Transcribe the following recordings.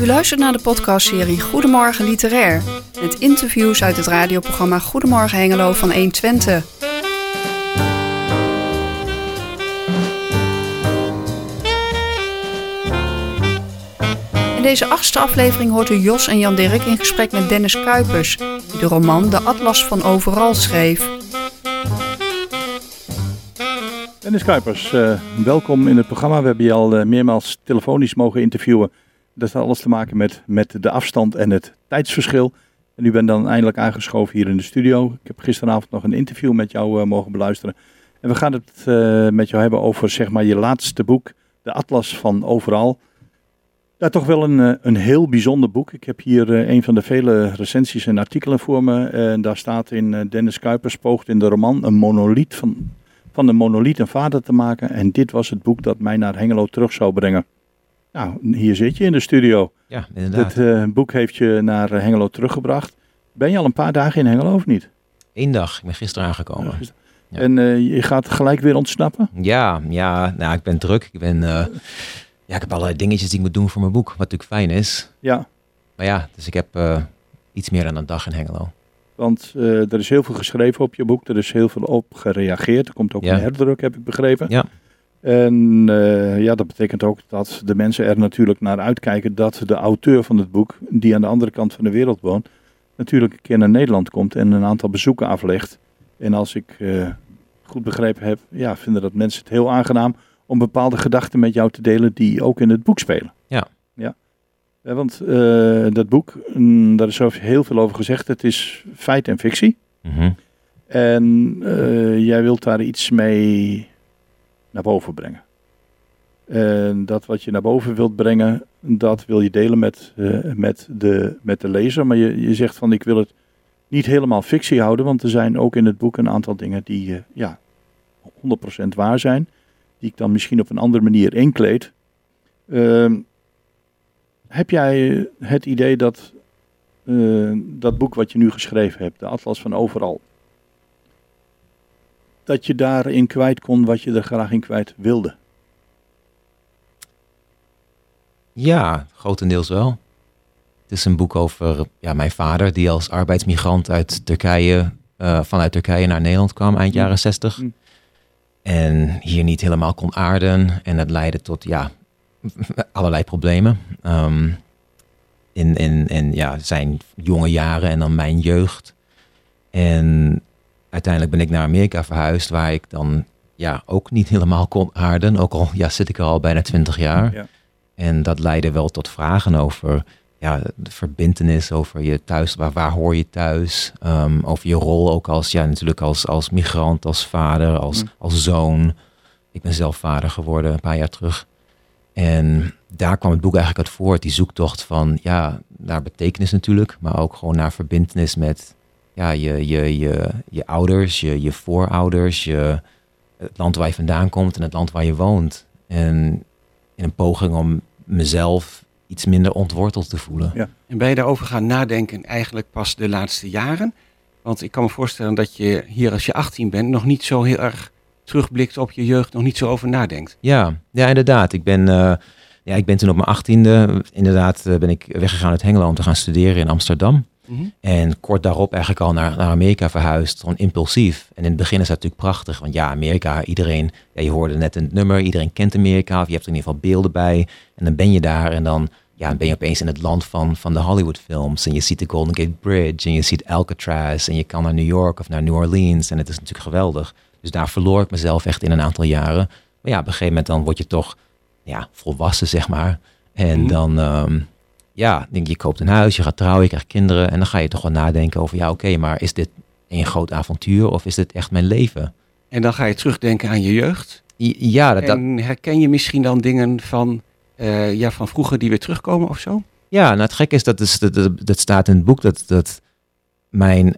U luistert naar de podcastserie Goedemorgen Literair. Met interviews uit het radioprogramma Goedemorgen Hengelo van 120. In deze achtste aflevering hoort u Jos en Jan Dirk in gesprek met Dennis Kuipers, die de roman De Atlas van Overal schreef. Dennis Kuipers, uh, welkom in het programma. We hebben je al uh, meermaals telefonisch mogen interviewen. Dat heeft alles te maken met, met de afstand en het tijdsverschil. En u bent dan eindelijk aangeschoven hier in de studio. Ik heb gisteravond nog een interview met jou uh, mogen beluisteren. En we gaan het met jou hebben over zeg maar, je laatste boek, De Atlas van Overal. Ja, toch wel een, een heel bijzonder boek. Ik heb hier een van de vele recensies en artikelen voor me. En daar staat in Dennis Kuipers poogt in de roman een monoliet van van de monoliet een vader te maken. En dit was het boek dat mij naar Hengelo terug zou brengen. Nou, hier zit je in de studio. Ja, inderdaad. Het uh, boek heeft je naar Hengelo teruggebracht. Ben je al een paar dagen in Hengelo of niet? Eén dag. Ik ben gisteren aangekomen. Ja, En uh, je gaat gelijk weer ontsnappen? Ja, ja nou, ik ben druk. Ik, ben, uh, ja, ik heb allerlei dingetjes die ik moet doen voor mijn boek. Wat natuurlijk fijn is. Ja. Maar ja, dus ik heb iets meer dan een dag in Hengelo. Want er is heel veel geschreven op je boek. Er is heel veel op gereageerd. Er komt ook Ja. een herdruk, heb ik begrepen. Ja. En eh, ja, dat betekent ook dat de mensen er natuurlijk naar uitkijken dat de auteur van het boek, die aan de andere kant van de wereld woont, natuurlijk een keer naar Nederland komt en een aantal bezoeken aflegt. En als ik eh, goed begrepen heb, ja, vinden dat mensen het heel aangenaam om bepaalde gedachten met jou te delen die ook in het boek spelen. Ja. Ja. Ja, want eh, dat boek, mm, daar is heel veel over gezegd. Het is feit en fictie. Mhm. En jij wilt daar iets mee naar boven brengen. En dat wat je naar boven wilt brengen, dat wil je delen met, eh, met, de, met de lezer. Maar je, je zegt van ik wil het niet helemaal fictie houden, want er zijn ook in het boek een aantal dingen die eh, ja, 100% waar zijn. Die ik dan misschien op een andere manier inkleed. Ehm, heb jij het idee dat eh, dat boek wat je nu geschreven hebt, de Atlas van Overal, dat je daarin kwijt kon wat je er graag in kwijt wilde? Ja, grotendeels wel. Het is een boek over ja, mijn vader, die als arbeidsmigrant uit Turkije, eh, vanuit Turkije naar Nederland kwam eind Mm. jaren 60. Mm. En hier niet helemaal kon aarden. En dat leidde tot ja, allerlei problemen. Ehm, in, in, in ja, zijn jonge jaren en dan mijn jeugd. En uiteindelijk ben ik naar Amerika verhuisd, waar ik dan ja, ook niet helemaal kon aarden. Ook al ja, zit ik er al bijna twintig jaar. Ja. En dat leidde wel tot vragen over ja, de verbindenis, over je thuis, waar, waar hoor je thuis, Ehm, over je rol ook als, ja, natuurlijk als, als migrant, als vader, als, Mm. als zoon. Ik ben zelf vader geworden een paar jaar terug. En daar kwam het boek eigenlijk uit voort, die zoektocht van, ja, naar betekenis natuurlijk, maar ook gewoon naar verbindenis met ja, je, je, je, je ouders, je, je voorouders, je, het land waar je vandaan komt en het land waar je woont. En in een poging om mezelf iets minder ontworteld te voelen. Ja. En ben je daarover gaan nadenken eigenlijk pas de laatste jaren? Want ik kan me voorstellen dat je hier als je 18 bent nog niet zo heel erg terugblikt op je jeugd, nog niet zo over nadenkt. Ja, ja inderdaad. Ik ben, eh, ja, ik ben toen op mijn achttiende, inderdaad, eh, ben ik weggegaan uit Hengelo om te gaan studeren in Amsterdam. En kort daarop eigenlijk al naar, naar Amerika verhuisd, gewoon impulsief. En in het begin is dat natuurlijk prachtig, want ja, Amerika, iedereen, ja, je hoorde net een nummer, iedereen kent Amerika, of je hebt er in ieder geval beelden bij. En dan ben je daar en dan ja, dan ben je opeens in het land van, van de Hollywood-films. En je ziet de Golden Gate Bridge en je ziet Alcatraz en je kan naar New York of naar New Orleans. En het is natuurlijk geweldig. Dus daar verloor ik mezelf echt in een aantal jaren. Maar ja, op een gegeven moment dan word je toch ja, volwassen, zeg maar. En Mhm. dan, ehm, ja, denk je, koopt een huis, je gaat trouwen, je krijgt kinderen. En dan ga je toch wel nadenken over, ja, oké, maar is dit een groot avontuur of is dit echt mijn leven? En dan ga je terugdenken aan je jeugd. Ja, dat, dat, En herken je misschien dan dingen van, eh, ja, van vroeger die weer terugkomen of zo? Ja, nou het gekke is dat, is, dat, dat, dat staat in het boek dat, dat mijn...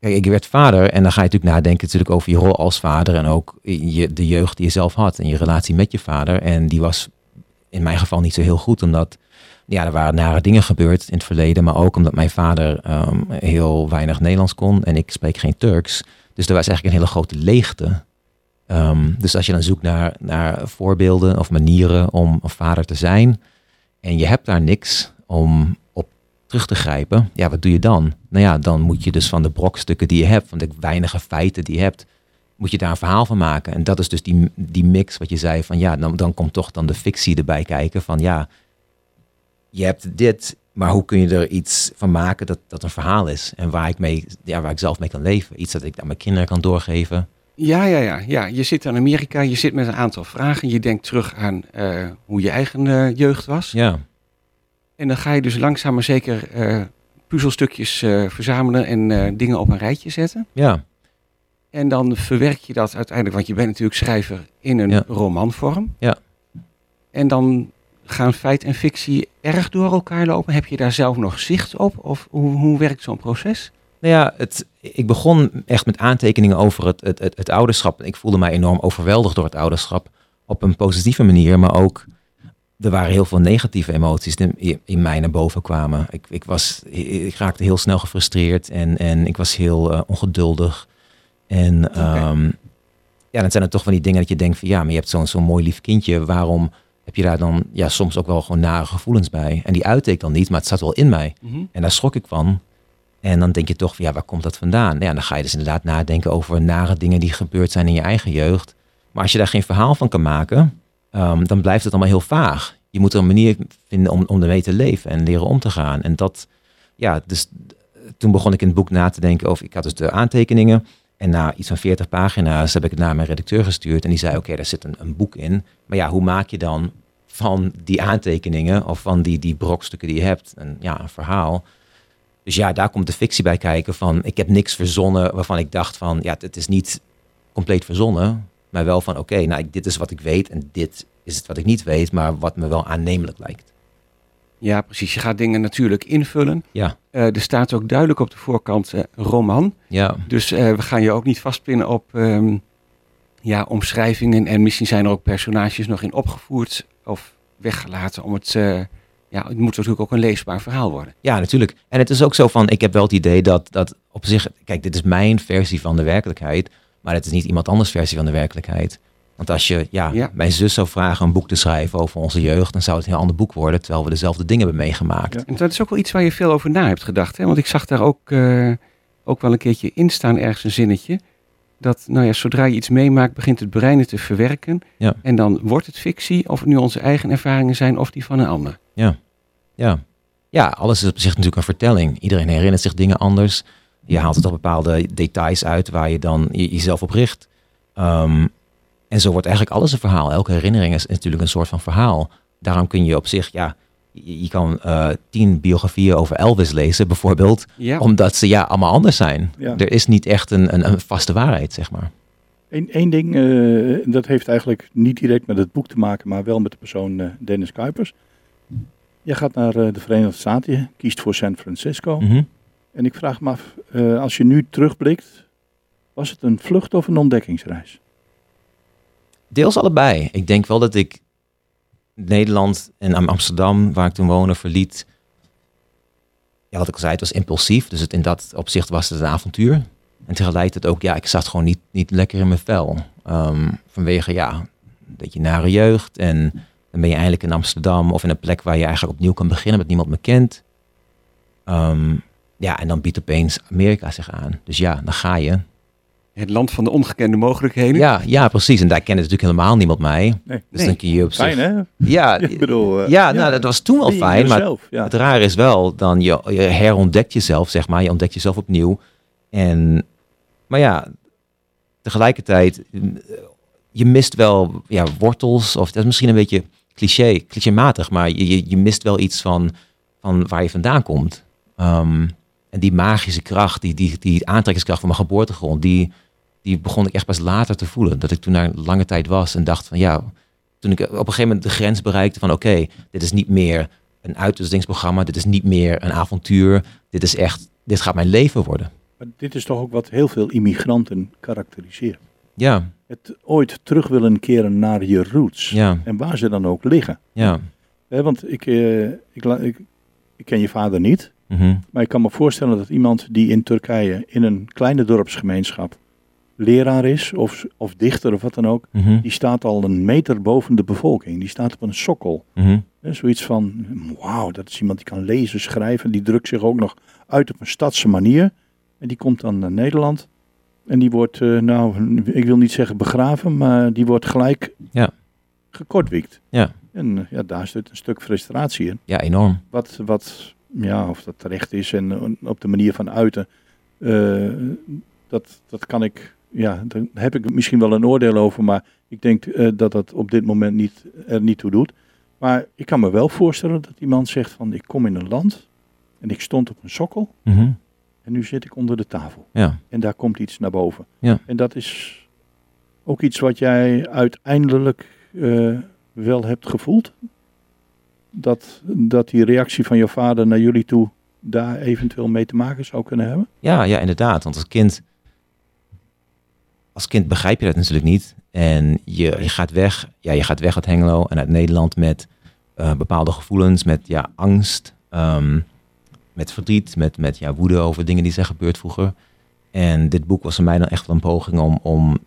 Kijk, ik werd vader en dan ga je natuurlijk nadenken natuurlijk over je rol als vader en ook je, de jeugd die je zelf had en je relatie met je vader. En die was in mijn geval niet zo heel goed, omdat ja, er waren nare dingen gebeurd in het verleden, maar ook omdat mijn vader ehm, heel weinig Nederlands kon en ik spreek geen Turks. Dus er was eigenlijk een hele grote leegte. Ehm, dus als je dan zoekt naar, naar voorbeelden of manieren om een vader te zijn en je hebt daar niks, om op terug te grijpen, ja, wat doe je dan? Nou ja, dan moet je dus van de brokstukken die je hebt, van de weinige feiten die je hebt, moet je daar een verhaal van maken. En dat is dus die, die mix wat je zei van ja, dan, dan komt toch dan de fictie erbij kijken van ja, je hebt dit, maar hoe kun je er iets van maken dat dat een verhaal is en waar ik, mee, ja, waar ik zelf mee kan leven. Iets dat ik aan mijn kinderen kan doorgeven. Ja, ja, ja, ja. Je zit in Amerika, je zit met een aantal vragen. Je denkt terug aan uh, hoe je eigen uh, jeugd was. Ja. En dan ga je dus langzaam maar zeker uh, puzzelstukjes verzamelen en dingen op een rijtje zetten. Ja. En dan verwerk je dat uiteindelijk, want je bent natuurlijk schrijver in een Ja. romanvorm. Ja. En dan gaan feit en fictie erg door elkaar lopen. Heb je daar zelf nog zicht op? Of hoe, hoe werkt zo'n proces? Nou ja, het, ik begon echt met aantekeningen over het, het, het, het ouderschap. Ik voelde mij enorm overweldigd door het ouderschap. Op een positieve manier, maar ook er waren heel veel negatieve emoties die in mij naar boven kwamen. Ik, ik, was, ik raakte heel snel gefrustreerd en, en ik was heel eh, ongeduldig. En ehm, ja, dan zijn er toch van die dingen dat je denkt van ja, maar je hebt zo'n zo'n mooi lief kindje. Waarom heb je daar dan ja, soms ook wel gewoon nare gevoelens bij? En die uitte ik dan niet, maar het zat wel in mij. En daar schrok ik van. En dan denk je toch, ja, waar komt dat vandaan? Ja, dan ga je dus inderdaad nadenken over nare dingen die gebeurd zijn in je eigen jeugd. Maar als je daar geen verhaal van kan maken, ehm, dan blijft het allemaal heel vaag. Je moet er een manier vinden om, om ermee te leven en leren om te gaan. En dat, ja, dus toen begon ik in het boek na te denken over, ik had dus de aantekeningen. En na iets van 40 pagina's heb ik het naar mijn redacteur gestuurd. En die zei, oké, daar zit een, een boek in. Maar ja, hoe maak je dan van die aantekeningen of van die, die brokstukken die je hebt, een, ja, een verhaal. Dus ja, daar komt de fictie bij kijken van, ik heb niks verzonnen waarvan ik dacht van, ja, het is niet compleet verzonnen, maar wel van, oké, nou, dit is wat ik weet en dit is het wat ik niet weet, maar wat me wel aannemelijk lijkt. Ja, precies. Je gaat dingen natuurlijk invullen. Ja, Eh, er staat ook duidelijk op de voorkant eh, roman. ja, Dus eh, we gaan je ook niet vastpinnen op ehm, ja, omschrijvingen. En misschien zijn er ook personages nog in opgevoerd of weggelaten. Om het, ja, het moet natuurlijk ook een leesbaar verhaal worden. ja, natuurlijk. En het is ook zo van, ik heb wel het idee dat, dat op zich, kijk, dit is mijn versie van de werkelijkheid, maar het is niet iemand anders versie van de werkelijkheid. Want als je ja, Ja. mijn zus zou vragen een boek te schrijven over onze jeugd, dan zou het een heel ander boek worden, terwijl we dezelfde dingen hebben meegemaakt. Ja. En dat is ook wel iets waar je veel over na hebt gedacht. Hè? Want ik zag daar ook, eh, ook wel een keertje in staan, ergens een zinnetje. Dat nou ja, zodra je iets meemaakt, begint het brein het te verwerken. Ja. En dan wordt het fictie, of het nu onze eigen ervaringen zijn of die van een ander. Ja. ja, alles is op zich natuurlijk een vertelling. Iedereen herinnert zich dingen anders. Je haalt het op bepaalde details uit waar je dan je- jezelf op richt. Ehm, en zo wordt eigenlijk alles een verhaal. Elke herinnering is natuurlijk een soort van verhaal. Daarom kun je op zich, ja, je, je kan eh, tien biografieën over Elvis lezen bijvoorbeeld. Ja, Omdat ze ja, allemaal anders zijn. Ja. Er is niet echt een, een, een vaste waarheid, zeg maar. Eén één ding, eh, dat heeft eigenlijk niet direct met het boek te maken, maar wel met de persoon eh, Dennis Kuipers. Je gaat naar de Verenigde Staten, je kiest voor San Francisco. Mhm. En ik vraag me af, als je nu terugblikt, was het een vlucht of een ontdekkingsreis? Deels allebei. Ik denk wel dat ik Nederland en Am- Amsterdam, waar ik toen woonde, verliet. Ja, wat ik al zei, het was impulsief. Dus het, in dat opzicht was het een avontuur. En tegelijkertijd ook, ja, ik zat gewoon niet, niet lekker in mijn vel. Ehm, vanwege, ja, een beetje nare jeugd. En dan ben je eindelijk in Amsterdam of in een plek waar je eigenlijk opnieuw kan beginnen met niemand me kent. Ehm, ja, en dan biedt opeens Amerika zich aan. Dus ja, dan ga je. Het land van de ongekende mogelijkheden. Ja, ja, precies. En daar kende natuurlijk helemaal niemand mij. Nee. Dus Nee. dan kun je op zich... Fijn hè? Ja, Ik bedoel, eh, ja, nou, dat was toen wel fijn, maar ja. het raar is wel, dan je, je herontdekt jezelf, zeg maar. Je ontdekt jezelf opnieuw. En, maar ja, tegelijkertijd, eh, je mist wel ja, wortels, of dat is misschien een beetje cliché, clichématig, maar je, je, je mist wel iets van, van waar je vandaan komt. Ehm, en die magische kracht, die, die, die aantrekkingskracht van mijn geboortegrond, die, die begon ik echt pas later te voelen. Dat ik toen daar lange tijd was en dacht van ja, toen ik op een gegeven moment de grens bereikte van oké, dit is niet meer een uitwisselingsprogramma, dit is niet meer een avontuur, dit is echt, dit gaat mijn leven worden. Maar dit is toch ook wat heel veel immigranten karakteriseert. Ja, Het ooit terug willen keren naar je roots. ja, En waar ze dan ook liggen. ja. Want ik, eh, ik, ik ken je vader niet. mhm, Maar ik kan me voorstellen dat iemand die in Turkije in een kleine dorpsgemeenschap leraar is of, of dichter of wat dan ook, Mhm. die staat al een meter boven de bevolking. Die staat op een sokkel. Mhm. Zoiets van, wauw, dat is iemand die kan lezen, schrijven. Die drukt zich ook nog uit op een stadse manier. En die komt dan naar Nederland. En die wordt, eh, nou, ik wil niet zeggen begraven, maar die wordt gelijk Ja. gekortwiekt. Ja. En eh, ja, daar zit een stuk frustratie in. Ja, enorm. Wat, wat ja, of dat terecht is en eh, op de manier van uiten, dat, dat kan ik, ja, daar heb ik misschien wel een oordeel over, maar ik denk eh, dat dat op dit moment niet, er niet toe doet. Maar ik kan me wel voorstellen dat iemand zegt van, ik kom in een land en ik stond op een sokkel Mhm. en nu zit ik onder de tafel. Ja. En daar komt iets naar boven. Ja. En dat is ook iets wat jij uiteindelijk eh, wel hebt gevoeld. Dat, dat die reactie van je vader naar jullie toe daar eventueel mee te maken zou kunnen hebben. Ja, ja, inderdaad. Want als kind, als kind begrijp je dat natuurlijk niet. En je, je gaat weg, ja, je gaat weg uit Hengelo en uit Nederland met eh, bepaalde gevoelens, met ja, angst, ehm, met verdriet, met, met ja, woede over dingen die zijn gebeurd vroeger. En dit boek was voor mij dan echt wel een poging om, om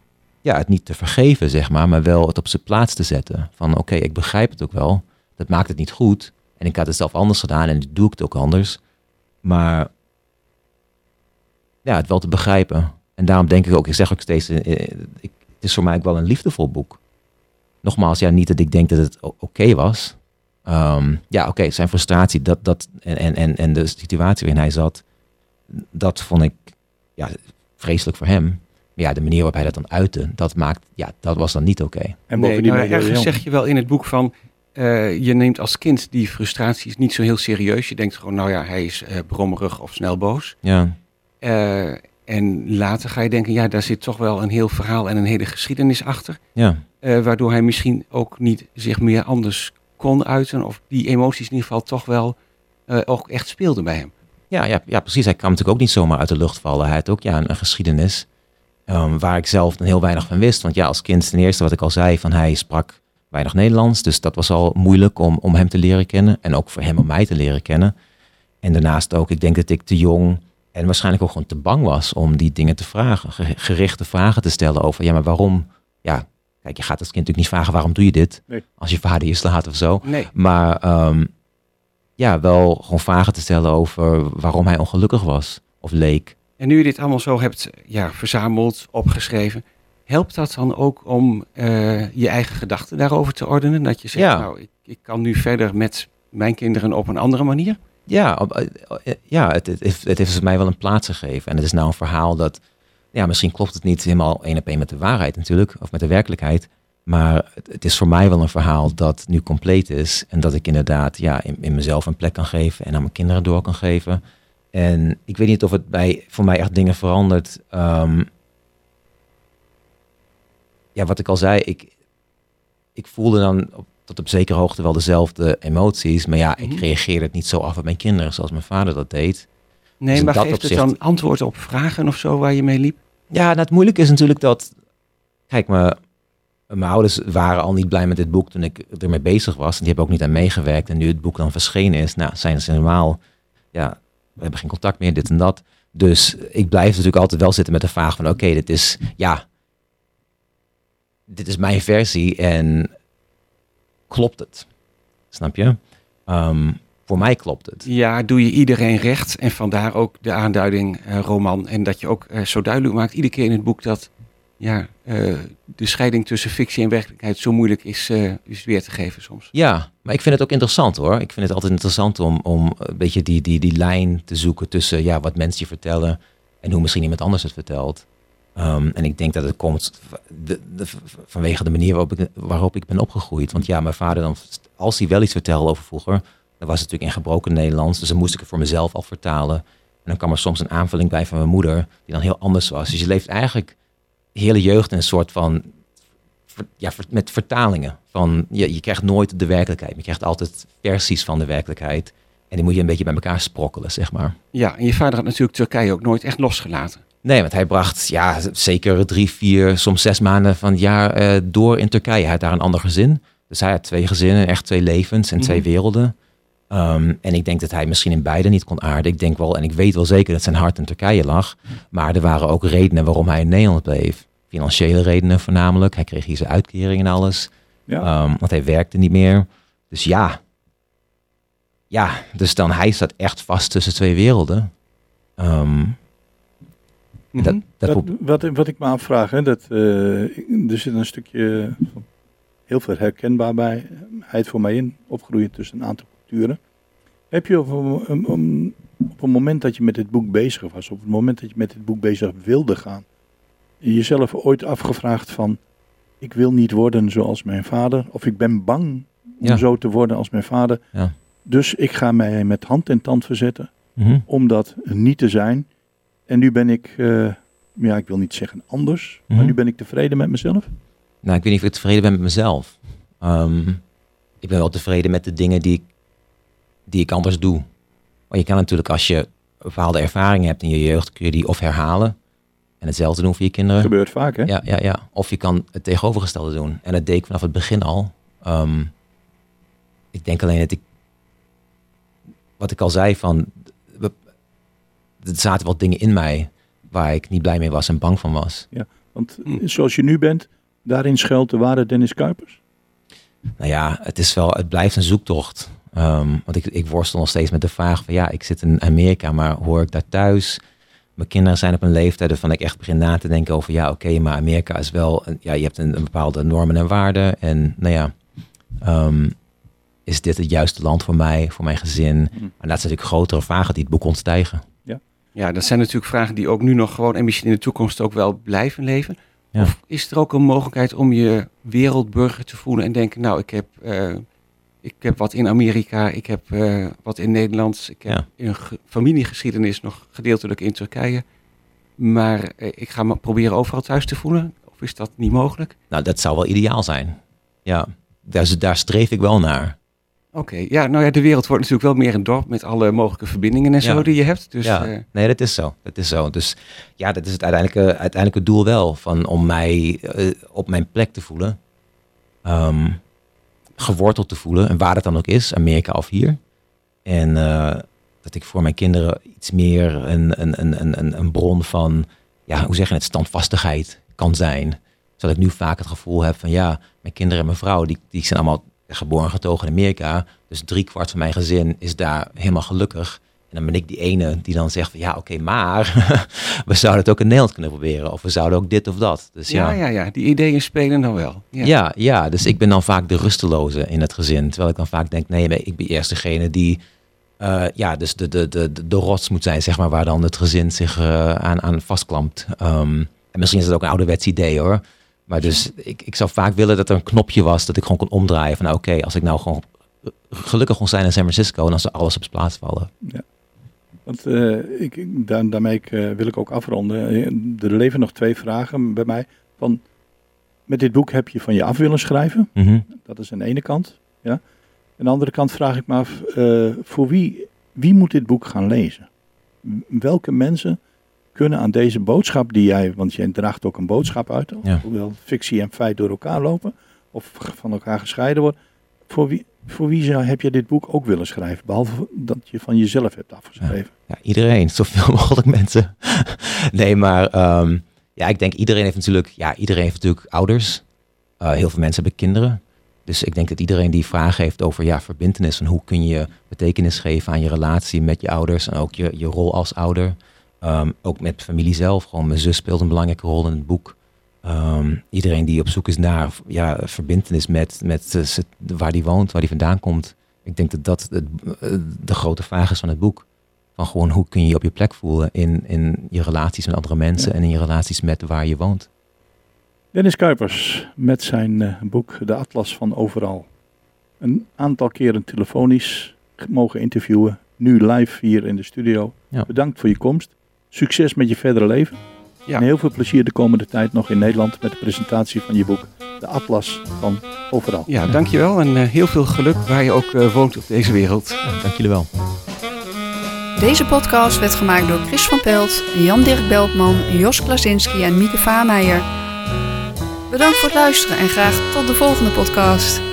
ja, het niet te vergeven, zeg maar, maar wel het op zijn plaats te zetten. Van oké, ik begrijp het ook wel. Dat maakt het niet goed. En ik had het zelf anders gedaan en doe ik het ook anders. Maar ja, het wel te begrijpen. En daarom denk ik ook, ik zeg ook steeds, eh, eh, ik, het is voor mij ook wel een liefdevol boek. Nogmaals, ja, niet dat ik denk dat het oké was. Ehm, ja, oké, zijn frustratie dat, dat, en, en, en, en de situatie waarin hij zat, dat vond ik ja, vreselijk voor hem. Maar ja, de manier waarop hij dat dan uitte, dat maakt, ja, dat was dan niet oké. En nee, bovendien nou, ben je ergens zeg je wel in het boek van... eh, je neemt als kind die frustraties niet zo heel serieus. Je denkt gewoon, nou ja, hij is eh, brommerig of snel boos. Ja, Eh, en later ga je denken, ja, daar zit toch wel een heel verhaal en een hele geschiedenis achter. ja, Eh, waardoor hij misschien ook niet zich meer anders kon uiten. Of die emoties in ieder geval toch wel eh, ook echt speelden bij hem. Ja, ja, ja, precies. Hij kwam natuurlijk ook niet zomaar uit de lucht vallen. Hij had ook ja, een, een geschiedenis ehm, waar ik zelf dan heel weinig van wist. Want ja, als kind ten eerste wat ik al zei, van hij sprak weinig Nederlands. Dus dat was al moeilijk om, om hem te leren kennen. En ook voor hem om mij te leren kennen. En daarnaast ook, ik denk dat ik te jong en waarschijnlijk ook gewoon te bang was om die dingen te vragen. Ge- Gerichte vragen te stellen over, ja, maar waarom? Ja, kijk, je gaat als kind natuurlijk niet vragen, waarom doe je dit? Nee. Als je vader je slaat of zo. Nee, Maar ehm, ja, wel gewoon vragen te stellen over waarom hij ongelukkig was of leek. En nu je dit allemaal zo hebt ja, verzameld, opgeschreven, helpt dat dan ook om eh, je eigen gedachten daarover te ordenen? Dat je zegt, Ja. nou, ik, ik kan nu verder met mijn kinderen op een andere manier? Ja, eh, eh, ja het, heeft, het heeft mij wel een plaats gegeven. En het is nou een verhaal dat, ja, misschien klopt het niet helemaal één op één met de waarheid natuurlijk, of met de werkelijkheid. Maar het, het is voor mij wel een verhaal dat nu compleet is. En dat ik inderdaad ja, in, in mezelf een plek kan geven en aan mijn kinderen door kan geven. En ik weet niet of het bij, voor mij echt dingen verandert. Ehm, ja, wat ik al zei, ik, ik voelde dan op, tot op zekere hoogte wel dezelfde emoties. Maar ja, ik Mhm. reageerde het niet zo af op mijn kinderen zoals mijn vader dat deed. Nee, Dus maar geeft het dan antwoord op vragen of zo waar je mee liep? Ja, nou, het moeilijke is natuurlijk dat. Kijk, me, mijn ouders waren al niet blij met dit boek toen ik ermee bezig was. En die hebben ook niet aan meegewerkt. En nu het boek dan verschenen is, nou, zijn ze helemaal. Ja, we hebben geen contact meer, dit en dat. Dus ik blijf natuurlijk altijd wel zitten met de vraag van: oké, dit is. Ja. Dit is mijn versie en klopt het? Snap je? Ehm, voor mij klopt het. Ja, doe je iedereen recht. En vandaar ook de aanduiding eh, roman. En dat je ook eh, zo duidelijk maakt, iedere keer in het boek, dat ja, eh, de scheiding tussen fictie en werkelijkheid zo moeilijk is, is weer te geven soms. Ja, maar ik vind het ook interessant hoor. Ik vind het altijd interessant om, om een beetje die, die, die lijn te zoeken tussen ja, wat mensen je vertellen en hoe misschien iemand anders het vertelt. Ehm, en ik denk dat het komt de, de, vanwege de manier waarop ik, waarop ik ben opgegroeid. Want ja, mijn vader dan, als hij wel iets vertelde over vroeger, dan was het natuurlijk in gebroken Nederlands. Dus dan moest ik het voor mezelf al vertalen. En dan kwam er soms een aanvulling bij van mijn moeder, die dan heel anders was. Dus je leeft eigenlijk je hele jeugd in een soort van ja, met vertalingen. Van, je, je krijgt nooit de werkelijkheid. Je krijgt altijd versies van de werkelijkheid. En die moet je een beetje bij elkaar sprokkelen, zeg maar. Ja, en je vader had natuurlijk Turkije ook nooit echt losgelaten. Nee, want hij bracht ja, zeker drie, vier, soms zes maanden van het jaar eh, door in Turkije. Hij had daar een ander gezin. Dus hij had twee gezinnen, echt twee levens en twee Mhm. werelden. Ehm, en ik denk dat hij misschien in beide niet kon aarden. Ik denk wel, en ik weet wel zeker dat zijn hart in Turkije lag. Maar er waren ook redenen waarom hij in Nederland bleef. Financiële redenen voornamelijk. Hij kreeg hier zijn uitkering en alles. Ja. Ehm, want hij werkte niet meer. Dus ja. Ja, dus dan hij staat echt vast tussen twee werelden. Mhm. dat, dat Wat, wat, wat ik me afvraag, hè, dat, eh, er zit een stukje heel veel herkenbaarheid voor mij in, opgroeien tussen een aantal culturen. Heb je op een, op een moment dat je met dit boek bezig was, op het moment dat je met dit boek bezig wilde gaan, jezelf ooit afgevraagd van, ik wil niet worden zoals mijn vader, of ik ben bang om Ja. zo te worden als mijn vader, Ja. dus ik ga mij met hand en tand verzetten Mhm. om dat niet te zijn. En nu ben ik, eh, ja, ik wil niet zeggen anders, maar Mhm. nu ben ik tevreden met mezelf. Nou, ik weet niet of ik tevreden ben met mezelf. Ehm, ik ben wel tevreden met de dingen die ik, die ik anders doe. Maar je kan natuurlijk, als je bepaalde ervaringen hebt in je jeugd, kun je die of herhalen en hetzelfde doen voor je kinderen. Gebeurt vaak, hè? Ja, ja, ja. Of je kan het tegenovergestelde doen. En dat deed ik vanaf het begin al. Ehm, ik denk alleen dat ik, wat ik al zei, van, er zaten wel dingen in mij waar ik niet blij mee was en bang van was. Want Hm. eh, zoals je nu bent, daarin schuilt de ware Dennis Kuipers. Nou ja, het is wel, het blijft een zoektocht. Ehm, want ik, ik worstel nog steeds met de vraag van ja, ik zit in Amerika, maar hoor ik daar thuis? Mijn kinderen zijn op een leeftijd waarvan ik echt begin na te denken over ja, oké, maar Amerika is wel, ja, je hebt een, een bepaalde normen en waarden. En nou ja, ehm, is dit het juiste land voor mij, voor mijn gezin? En dat zijn natuurlijk grotere vragen die het boek ontstijgen. Ja, dat zijn natuurlijk vragen die ook nu nog gewoon en misschien in de toekomst ook wel blijven leven. Ja. Of is er ook een mogelijkheid om je wereldburger te voelen en denken, nou, ik heb, eh, ik heb wat in Amerika, ik heb eh, wat in Nederland, ik heb Ja. een ge- familiegeschiedenis nog gedeeltelijk in Turkije. Maar eh, ik ga me proberen overal thuis te voelen. Of is dat niet mogelijk? Nou, dat zou wel ideaal zijn. Ja, daar, daar streef ik wel naar. Oké, ja, nou ja, de wereld wordt natuurlijk wel meer een dorp met alle mogelijke verbindingen en zo Ja. die je hebt. Dus ja, eh, nee, dat is zo. Dat is zo. Dus ja, dat is het uiteindelijke, uiteindelijke doel wel. Van om mij eh, op mijn plek te voelen. Ehm, geworteld te voelen. En waar het dan ook is, Amerika of hier. En eh, dat ik voor mijn kinderen iets meer een, een, een, een, een- een bron van, ja, hoe zeg je het, standvastigheid kan zijn. Zodat ik nu vaak het gevoel heb van ja, mijn kinderen en mijn vrouw, die, die zijn allemaal geboren en getogen in Amerika. Dus drie kwart van mijn gezin is daar helemaal gelukkig. En dan ben ik die ene die dan zegt van ja, oké, maar we zouden het ook in Nederland kunnen proberen. Of we zouden ook dit of dat. Dus ja, ja, ja, die ideeën spelen dan wel. Ja. ja, ja, dus ik ben dan vaak de rusteloze in het gezin. Terwijl ik dan vaak denk, nee, ik ben eerst degene die, eh, ja, dus de, de, de, de, de rots moet zijn, zeg maar, waar dan het gezin zich eh, aan, aan vastklampt. Ehm, en misschien is het ook een ouderwets idee hoor. Maar dus ik, ik zou vaak willen dat er een knopje was dat ik gewoon kon omdraaien. Van nou, oké, als ik nou gewoon gelukkig kon zijn in San Francisco, dan zou alles op zijn plaats vallen. Want eh, ik, daar, daarmee ik, eh, wil ik ook afronden. Eh, Er leven nog twee vragen bij mij. Van, met dit boek heb je van je af willen schrijven. Mhm. Dat is aan de ene kant. Ja. Aan de andere kant vraag ik me af, eh, voor wie, wie moet dit boek gaan lezen? Welke mensen kunnen aan deze boodschap die jij, want jij draagt ook een boodschap uit, Ja. hoewel fictie en feit door elkaar lopen of van elkaar gescheiden worden. Voor wie, voor wie zou, heb je dit boek ook willen schrijven, behalve dat je van jezelf hebt afgeschreven? Ja, iedereen, zoveel mogelijk mensen. nee, maar ehm, ja, ik denk iedereen heeft natuurlijk, ja, iedereen heeft natuurlijk ouders. Eh, heel veel mensen hebben kinderen. Dus ik denk dat iedereen die vragen heeft over ja, verbindenis. Van hoe kun je betekenis geven aan je relatie met je ouders en ook je, je rol als ouder. Ehm, ook met familie zelf. Gewoon mijn zus speelt een belangrijke rol in het boek. Ehm, iedereen die op zoek is naar ja, verbindenis met, met eh, waar die woont, waar die vandaan komt. Ik denk dat dat het, eh, de grote vraag is van het boek. Van gewoon hoe kun je je op je plek voelen in, in je relaties met andere mensen Ja. en in je relaties met waar je woont. Dennis Kuipers met zijn eh, boek De Atlas van Overal. Een aantal keren telefonisch mogen interviewen. Nu live hier in de studio. Ja. Bedankt voor je komst. Succes met je verdere leven. Ja. En heel veel plezier de komende tijd nog in Nederland met de presentatie van je boek De Atlas van Overal. Ja, dankjewel en eh, heel veel geluk waar je ook eh, woont op deze wereld. Ja, dank jullie wel. Deze podcast werd gemaakt door Chris van Pelt, Jan-Dirk Beltman, Jos Klasinski en Mieke Vaameijer. Bedankt voor het luisteren en graag tot de volgende podcast.